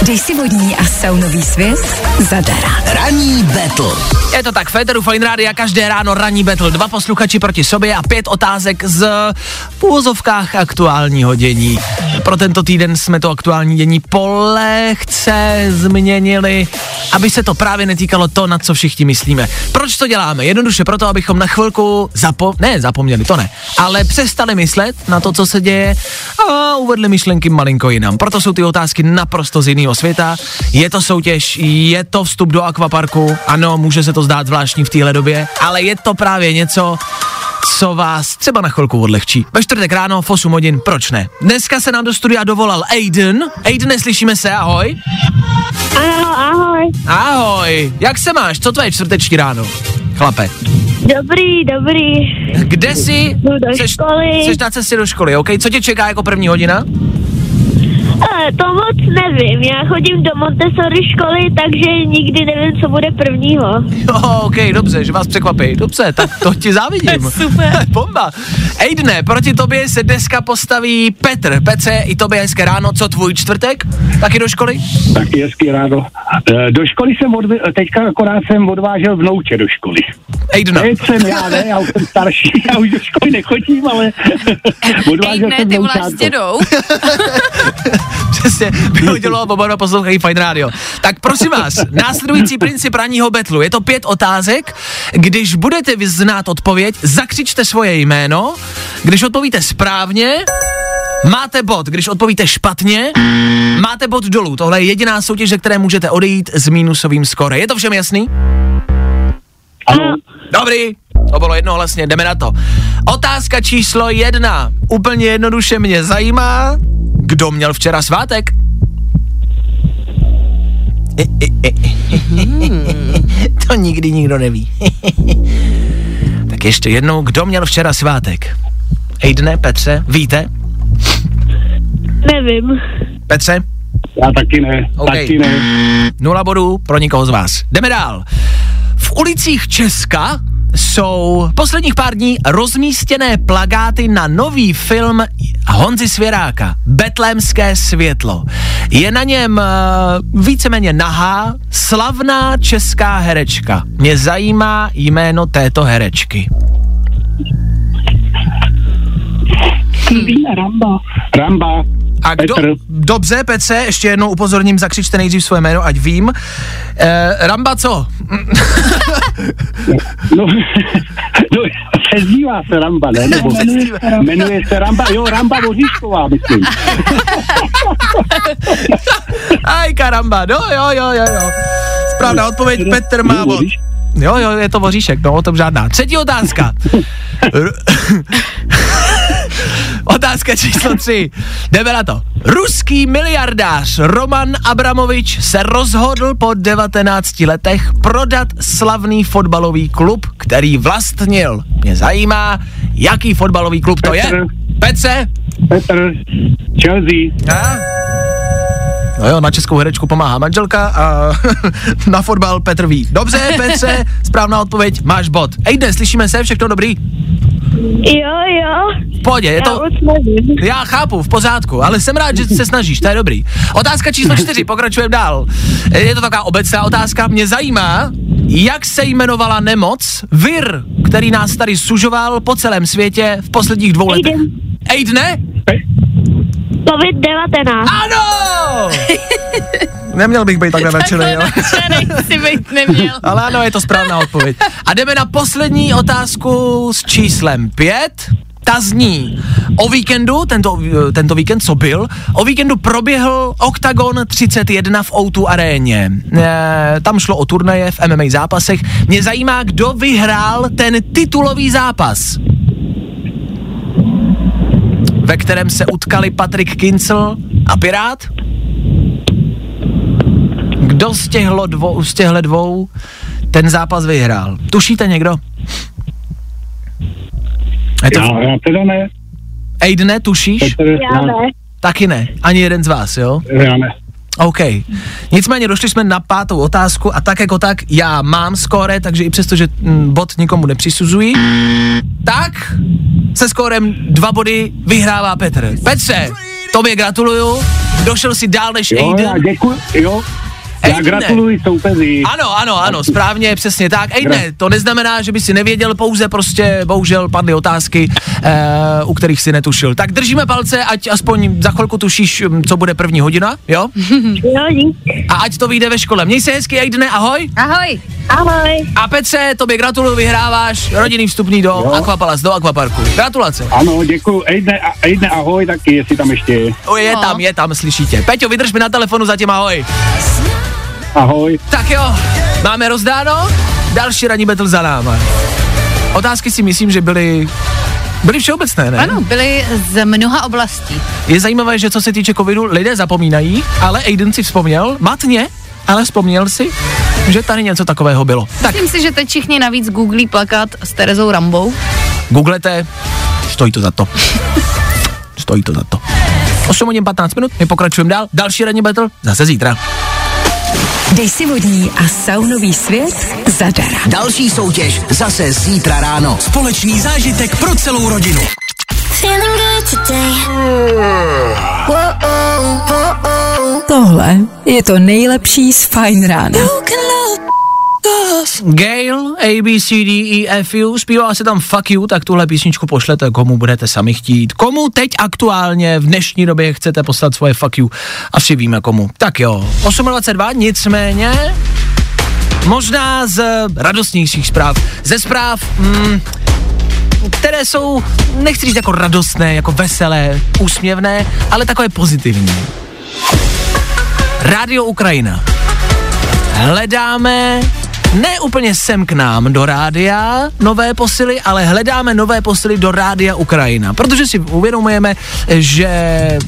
Speaker 2: Dej si vodní a saunový svět zadara.
Speaker 4: Ranní battle.
Speaker 3: Je to tak, Federu Fine Rádia, každé ráno ranní battle, dva posluchači proti sobě a pět otázek z v úvozovkách aktuálního dění. Pro tento týden jsme to aktuální dění polehce změnili, aby se to právě netýkalo to, na co všichni myslíme. Proč to děláme? Jednoduše proto, abychom na chvilku zapo- ne, zapomněli, to ne, ale přestali myslet na to, co se děje a uvedli myšlenky malinko jinam. Proto jsou ty otázky naprosto z jiného světa. Je to soutěž, je to vstup do akvaparku, ano, může se to zdát zvláštní v téhle době, ale je to právě něco, co vás třeba na chvilku odlehčí. Ve čtvrtek ráno v 8 hodin, proč ne? Dneska se nám do studia dovolal Aiden. Aiden, neslyšíme se, ahoj.
Speaker 8: Ano, ahoj.
Speaker 3: Ahoj, jak se máš? Co tvoje čtvrteční ráno? Chlape,
Speaker 8: Dobrý, dobrý.
Speaker 3: kde jsi?
Speaker 8: Jdu do školy.
Speaker 3: Jsi na cestě do školy, OK? Co tě čeká jako první hodina?
Speaker 8: To moc nevím. Já chodím do Montessori školy, takže nikdy nevím, co bude prvního.
Speaker 3: Jo, OK, dobře, že vás překvapí. Dobře, tak to ti závidím. Super. Bomba. Ejdne, proti tobě se dneska postaví Petr. Petře, i tobě hezké ráno. Co tvůj čtvrtek? Taky do školy?
Speaker 9: Taky hezký ráno. Eh, Do školy jsem odv- teďka akorát jsem odvážel vnouče do školy.
Speaker 3: Ejdna.
Speaker 9: Teď jsem já, ne, já už jsem starší, já už do školy nechodím, ale odvážel
Speaker 6: Ej,
Speaker 9: jsem
Speaker 6: ty
Speaker 9: vnoučátko.
Speaker 6: s dědou.
Speaker 3: Přesně, vyhodilo a oba dva poslouchají Fine Radio. Tak prosím vás, následující princip ranního betlu. Je to pět otázek. Když budete vy znát odpověď, zakřičte svoje jméno. Když odpovíte správně, máte bod. Když odpovíte špatně, máte bod dolů. Tohle je jediná soutěž, ze které můžete odejít s mínusovým skore. Je to všem jasný?
Speaker 9: Ano,
Speaker 3: Dobrý, to bylo jednohlasně, jdeme na to. Otázka číslo jedna. Úplně jednoduše mě zajímá, kdo měl včera svátek? To nikdy nikdo neví. tak ještě jednou, kdo měl včera svátek? Ejdne, Petře, víte?
Speaker 8: Nevím.
Speaker 3: Petře?
Speaker 9: já taky ne,
Speaker 3: OK.
Speaker 9: taky ne.
Speaker 3: Nula bodů pro nikoho z vás. Jdeme dál. V ulicích Česka jsou posledních pár dní rozmístěné plagáty na nový film Honzi Svěráka, Betlémské světlo. Je na něm uh, víceméně nahá, slavná česká herečka. Mě zajímá jméno této herečky.
Speaker 9: Ramba. Ramba.
Speaker 3: A kdo,
Speaker 9: Petr.
Speaker 3: dobře, Petře, ještě jednou upozorním, zakřičte nejdřív své jméno, ať vím. E, Ramba co?
Speaker 9: No, no, přezdívá se Ramba, ne? Nebo jmenuje se Ramba, jo, Ramba Voříšková, myslím.
Speaker 3: Aj karamba, no jo, jo, jo, jo. Správná odpověď, Petr má bod. Jo, jo, je to voříšek, no, o tom žádná. Třetí otázka. Otázka číslo tři. Jdeme na to. Ruský miliardář Roman Abramovič se rozhodl po 19 letech prodat slavný fotbalový klub, který vlastnil. Mě zajímá, jaký fotbalový klub to je.
Speaker 9: Petr.
Speaker 3: Petře?
Speaker 9: Petr, Chelsea.
Speaker 3: A? No jo, na českou herečku pomáhá manželka a na fotbal Petr ví. Dobře, Petře, správná odpověď, máš bod. Ej, dnes, slyšíme se, všechno dobrý?
Speaker 8: Jo, jo.
Speaker 3: Pohodě, je
Speaker 8: Já
Speaker 3: to... Já chápu, v pořádku, ale jsem rád, že se snažíš, to je dobrý. Otázka číslo čtyři, pokračujeme dál. Je to taková obecná otázka, mě zajímá, jak se jmenovala nemoc, vir, který nás tady sužoval po celém světě v posledních dvou letech.
Speaker 8: Aiden.
Speaker 3: Aidne?
Speaker 8: COVID-19.
Speaker 3: Ano! Neměl bych být takhle nadšený, ale...
Speaker 6: si být neměl.
Speaker 3: Ale ano, je to správná odpověď. A jdeme na poslední otázku s číslem 5. Ta zní, o víkendu, tento, tento víkend, co byl, o víkendu proběhl Octagon 31 v O2 aréně. E, tam šlo o turnaje v MMA zápasech. Mě zajímá, kdo vyhrál ten titulový zápas, ve kterém se utkali Patrik Kincel a Pirát. Kdo z těchto dvou, z těchto dvou ten zápas vyhrál? Tušíte někdo? Je to,
Speaker 9: Já, já teda ne.
Speaker 3: Aidne, tušíš?
Speaker 9: Petr,
Speaker 8: Já ne.
Speaker 3: Taky ne. Ani jeden z vás, jo?
Speaker 9: Já ne.
Speaker 3: OK. Nicméně došli jsme na pátou otázku a tak jako tak já mám skóre, takže i přesto, že mm, bod nikomu nepřisuzují, tak se skórem dva body vyhrává Petr. Petře, tobě gratuluju, došel si dál než
Speaker 9: Jo,
Speaker 3: Aiden.
Speaker 9: já děkuji, jo. Já gratuluji soupeři.
Speaker 3: Ano, ano, ano, správně, přesně tak. Ej, ne, to neznamená, že by si nevěděl, pouze prostě, bohužel, padly otázky, uh, u kterých si netušil. Tak držíme palce, ať aspoň za chvilku tušíš, hm, co bude první hodina, jo?
Speaker 8: Jo, dík.
Speaker 3: A ať to vyjde ve škole. Měj se hezky, Aidene, ahoj.
Speaker 6: Ahoj.
Speaker 8: Ahoj.
Speaker 3: A Petře, tobě gratuluju, vyhráváš rodinný vstupní do
Speaker 9: Jo.
Speaker 3: Aquapalace, do Aquaparku. Gratulace.
Speaker 9: Ano, děkuji. Ejde, a- ejde ahoj taky, jestli tam ještě je.
Speaker 3: O, je
Speaker 6: No.
Speaker 3: tam, je tam, slyší tě. Peťo, vydrž mi na telefonu, zatím ahoj.
Speaker 9: Ahoj.
Speaker 3: Tak jo, máme rozdáno, další ranní battle za náma. Otázky si myslím, že byly byly všeobecné, ne?
Speaker 6: Ano, byli z mnoha oblastí.
Speaker 3: Je zajímavé, že co se týče covidu, lidé zapomínají, ale Aiden si vzpomněl, matně, ale vzpomněl si, že tady něco takového bylo. Tak,
Speaker 6: Myslím si, že teď všichni navíc googlí plakát s Terezou Rambou.
Speaker 3: googlete, stojí to za to. Stojí to za to. 8 hodin 15 minut, my pokračujeme dál. Další ranní battle zase zítra.
Speaker 2: Dej si vodní a saunový svět zadara.
Speaker 4: Další soutěž zase zítra ráno. Společný zážitek pro celou rodinu.
Speaker 2: Tohle je to nejlepší z Fine Rána.
Speaker 3: Gail, A, B, C, D, E, F, U, zpívá se tam Fuck You, tak tuhle písničku pošlete, komu budete sami chtít. Komu teď aktuálně v dnešní době chcete poslat svoje Fuck You? Asi víme komu. Tak jo, 8.22, nicméně možná z radostnějších zpráv. Ze zpráv, mm, které jsou, nechci říct jako radostné, jako veselé, úsměvné, ale takové pozitivní. Rádio Ukrajina. Hledáme ne úplně sem k nám do rádia nové posily, ale hledáme nové posily do rádia Ukrajina, protože si uvědomujeme, že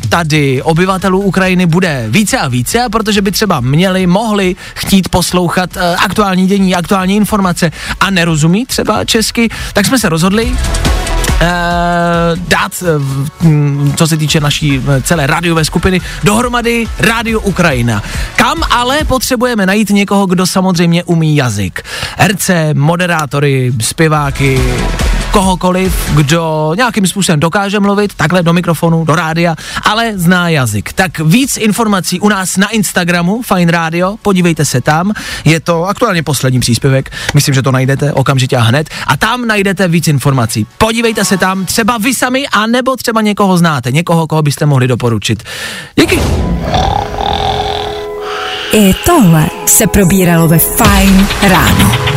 Speaker 3: tady obyvatelů Ukrajiny bude více a více, protože by třeba měli, mohli chtít poslouchat eh, aktuální dění, aktuální informace a nerozumí třeba česky, tak jsme se rozhodli, dát, eh, v- m, co se týče naší eh, celé rádiové skupiny, dohromady Rádio Ukrajina. Kam ale potřebujeme najít někoho, kdo samozřejmě umí jazyk. Herce, moderátory, zpěváky, kohokoliv, kdo nějakým způsobem dokáže mluvit takhle do mikrofonu, do rádia, ale zná jazyk. Tak víc informací u nás na Instagramu Fine Radio, podívejte se tam, je to aktuálně poslední příspěvek, myslím, že to najdete okamžitě a hned a tam najdete víc informací. Podívejte se tam, třeba vy sami, a nebo třeba někoho znáte, někoho, koho byste mohli doporučit. Díky.
Speaker 2: I tohle se probíralo ve Fine Ráno.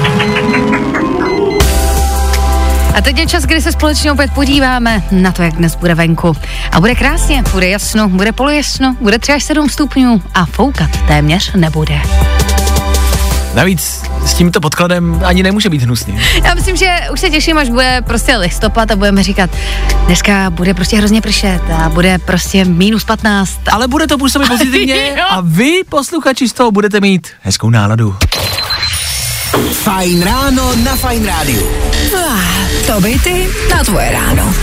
Speaker 6: A teď je čas, kdy se společně opět podíváme na to, jak dnes bude venku. A bude krásně, bude jasno, bude polojasno, bude 3 až 7 stupňů a foukat téměř nebude.
Speaker 3: Navíc s tímto podkladem ani nemůže být hnusný.
Speaker 6: Já myslím, že už se těším, až bude prostě listopad a budeme říkat, dneska bude prostě hrozně pršet a bude prostě minus 15.
Speaker 3: Ale bude to působit pozitivně a vy, posluchači, z toho budete mít hezkou náladu.
Speaker 4: Fajn ráno na Fajn rádiu.
Speaker 2: To ty na tvoje ráno.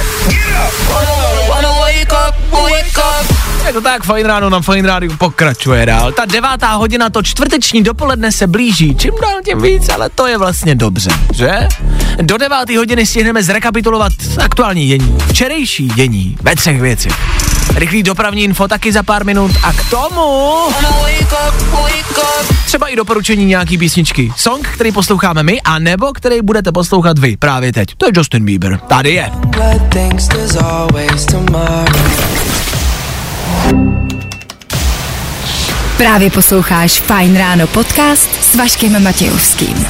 Speaker 3: Je to tak, fajn ráno na fajn rádiu pokračuje dál. Ta devátá hodina, to čtvrteční dopoledne se blíží, čím dál tím víc, ale to je vlastně dobře, že? Do deváté hodiny stihneme zrekapitulovat aktuální dění, včerejší dění ve třech věcech. Rychlý dopravní info taky za pár minut a k tomu třeba i doporučení nějaký písničky. Song, který posloucháme my, a nebo který budete poslouchat vy právě teď. To je Justin Bieber. Tady je.
Speaker 2: Právě posloucháš Fine Ráno podcast s Vaškem Matějovským.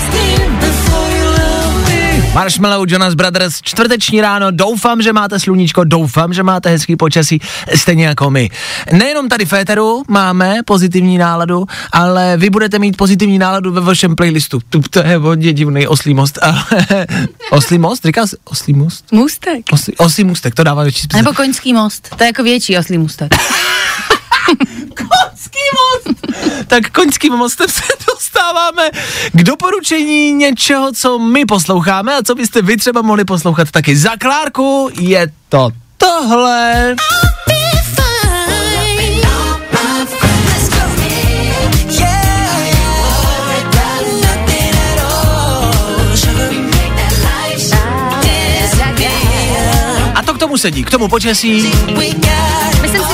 Speaker 3: Marshmallow Jonas Brothers, čtvrteční ráno, doufám, že máte sluníčko, doufám, že máte hezký počasí, stejně jako my. Nejenom tady v Féteru máme pozitivní náladu, ale vy budete mít pozitivní náladu ve vašem playlistu. To, je hodně divný oslý most, ale oslý most, říká se oslý most?
Speaker 6: Můstek.
Speaker 3: Oslý, oslý můstek, to dává větší smysl.
Speaker 6: Nebo koňský most. To je jako větší oslý můstek.
Speaker 3: Koňský most! tak koňským mostem se dostáváme k doporučení něčeho, co my posloucháme a co byste vy třeba mohli poslouchat taky. Za Klárku je to tohle. A to k tomu sedí, k tomu počasí.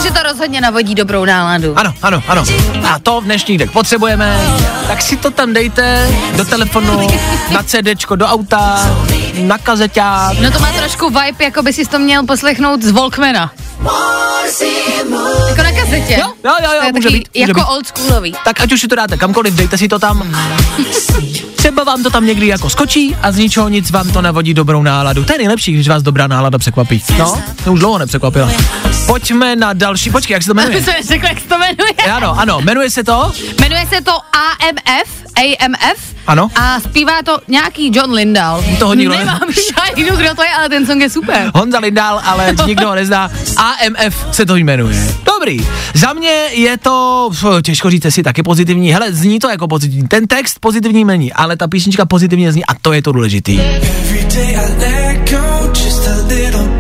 Speaker 6: Že to rozhodně navodí dobrou náladu.
Speaker 3: Ano, ano, ano. A to v dnešních dnech potřebujeme, tak si to tam dejte do telefonu, na CDčko, do auta, na kazeťák.
Speaker 6: No to má trošku vibe, jako by si to měl poslechnout z Walkmana. Jako na kazetě.
Speaker 3: Jo, jo, jo, jo, může být, může
Speaker 6: jako
Speaker 3: být.
Speaker 6: old schoolový.
Speaker 3: Tak ať už si to dáte kamkoliv, dejte si to tam. Třeba vám to tam někdy jako skočí a z ničeho nic vám to navodí dobrou náladu. To je nejlepší, když vás dobrá nálada překvapí. No, to už dlouho nepřekvapila. Pojďme na další, počkej, jak se to jmenuje?
Speaker 6: se neřekl, jak se to jmenuje.
Speaker 3: Ano, ano, jmenuje se to?
Speaker 6: Jmenuje se to AMF, AMF.
Speaker 3: Ano.
Speaker 6: A zpívá to nějaký John Lindell.
Speaker 3: Toho nikdo
Speaker 6: Nemám
Speaker 3: nezná.
Speaker 6: šajnu, kdo to je, ale ten song je super.
Speaker 3: Honza Lindál, ale nikdo ho nezná. AMF se to jmenuje. Dobrý. Za mě je to, těžko říct, si taky pozitivní. Hele, zní to jako pozitivní. Ten text pozitivní není, ale ta písnička pozitivně zní a to je to důležitý.
Speaker 7: Every day I let go just a little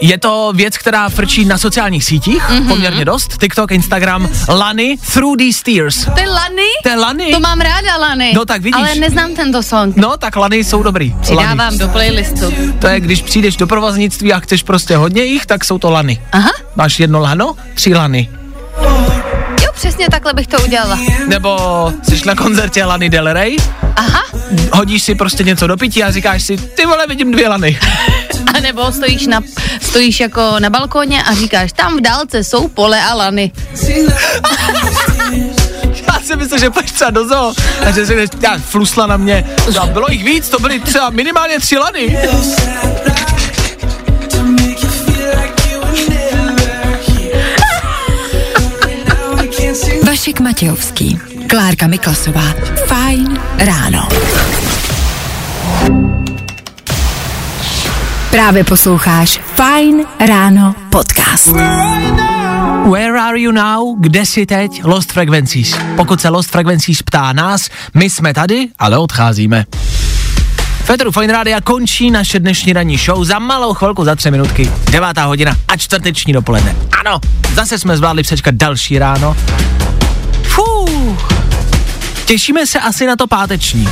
Speaker 3: Je to věc, která frčí na sociálních sítích, mm-hmm. poměrně dost. TikTok, Instagram, Lany, Through These Tears.
Speaker 6: To je Lany?
Speaker 3: To je Lany.
Speaker 6: To mám ráda, Lany.
Speaker 3: No tak vidíš.
Speaker 6: Ale neznám tento song.
Speaker 3: No, tak Lany jsou dobrý.
Speaker 6: Přidávám
Speaker 3: Lany.
Speaker 6: do playlistu.
Speaker 3: To je, když přijdeš do provoznictví a chceš prostě hodně jich, tak jsou to Lany.
Speaker 6: Aha.
Speaker 3: Máš jedno lano, tři Lany.
Speaker 6: Přesně takhle bych to udělala.
Speaker 3: Nebo jsi na koncertě Lany Del Rey,
Speaker 6: Aha.
Speaker 3: hodíš si prostě něco do pití a říkáš si, ty vole, vidím dvě Lany.
Speaker 6: A nebo stojíš, na, stojíš jako na balkóně a říkáš, tam v dálce jsou pole a lany.
Speaker 3: Já si myslím, že půjdeš třeba do zoo a že si já flusla na mě. No, bylo jich víc, to byly třeba minimálně tři Lany.
Speaker 2: Vašek Matějovský, Klárka Miklasová. Fajn ráno. Právě posloucháš Fajn ráno podcast.
Speaker 3: Where are you now? Kde jsi teď? Lost Frequencies. Pokud se Lost Frequencies ptá nás, my jsme tady, ale odcházíme. Federu Fine Rádia končí naše dnešní ranní show za malou chvilku, za tři minutky. Devátá hodina a čtvrteční dopoledne. Ano, zase jsme zvládli přečkat další ráno. Fuh. Těšíme se asi na to páteční.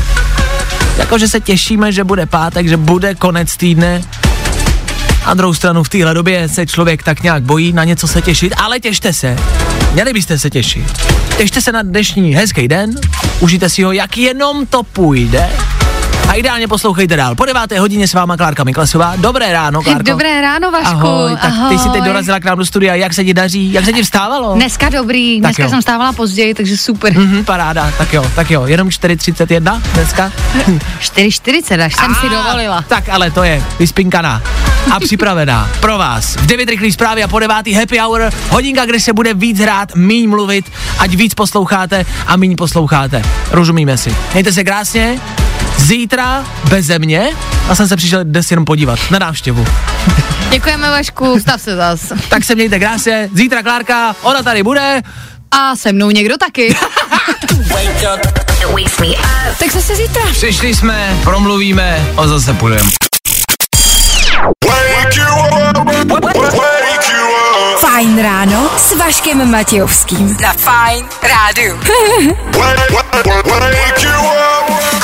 Speaker 3: Jakože se těšíme, že bude pátek, že bude konec týdne. A druhou stranu v téhle době se člověk tak nějak bojí na něco se těšit, ale těšte se. Měli byste se těšit. Těšte se na dnešní hezký den, užijte si ho, jak jenom to půjde. A ideálně poslouchejte dál. Po deváté hodině s váma Klárka Miklasová. Dobré ráno, Klárko.
Speaker 6: Dobré ráno, Vašku.
Speaker 3: Ahoj, tak ty jsi teď
Speaker 6: Ahoj.
Speaker 3: dorazila k nám do studia, jak se ti daří, jak se ti vstávalo?
Speaker 6: Dneska dobrý,
Speaker 3: Tak
Speaker 6: dneska
Speaker 3: jo.
Speaker 6: jsem stávala později, takže super.
Speaker 3: Mhm, paráda, tak jo, tak jo, jenom 4.31 dneska?
Speaker 6: 4.40, až jsem si
Speaker 3: A,
Speaker 6: dovolila.
Speaker 3: Tak ale to je vyspinkaná a připravená pro vás. V 9 rychlý zprávy a po 9 happy hour, hodinka, kde se bude víc hrát, míň mluvit, ať víc posloucháte a míň posloucháte. Rozumíme si. Mějte se krásně. Zítra beze mě a jsem se přišel dnes jenom podívat na návštěvu.
Speaker 6: Děkujeme, Vašku, stav se zas.
Speaker 3: Tak se mějte krásně. Zítra Klárka, ona tady bude.
Speaker 6: A se mnou někdo taky.
Speaker 2: Tak zase zítra.
Speaker 3: Přišli jsme, promluvíme a zase půjdeme.
Speaker 2: Fajn ráno s Vaškem Matějovským. Na Fajn rádu.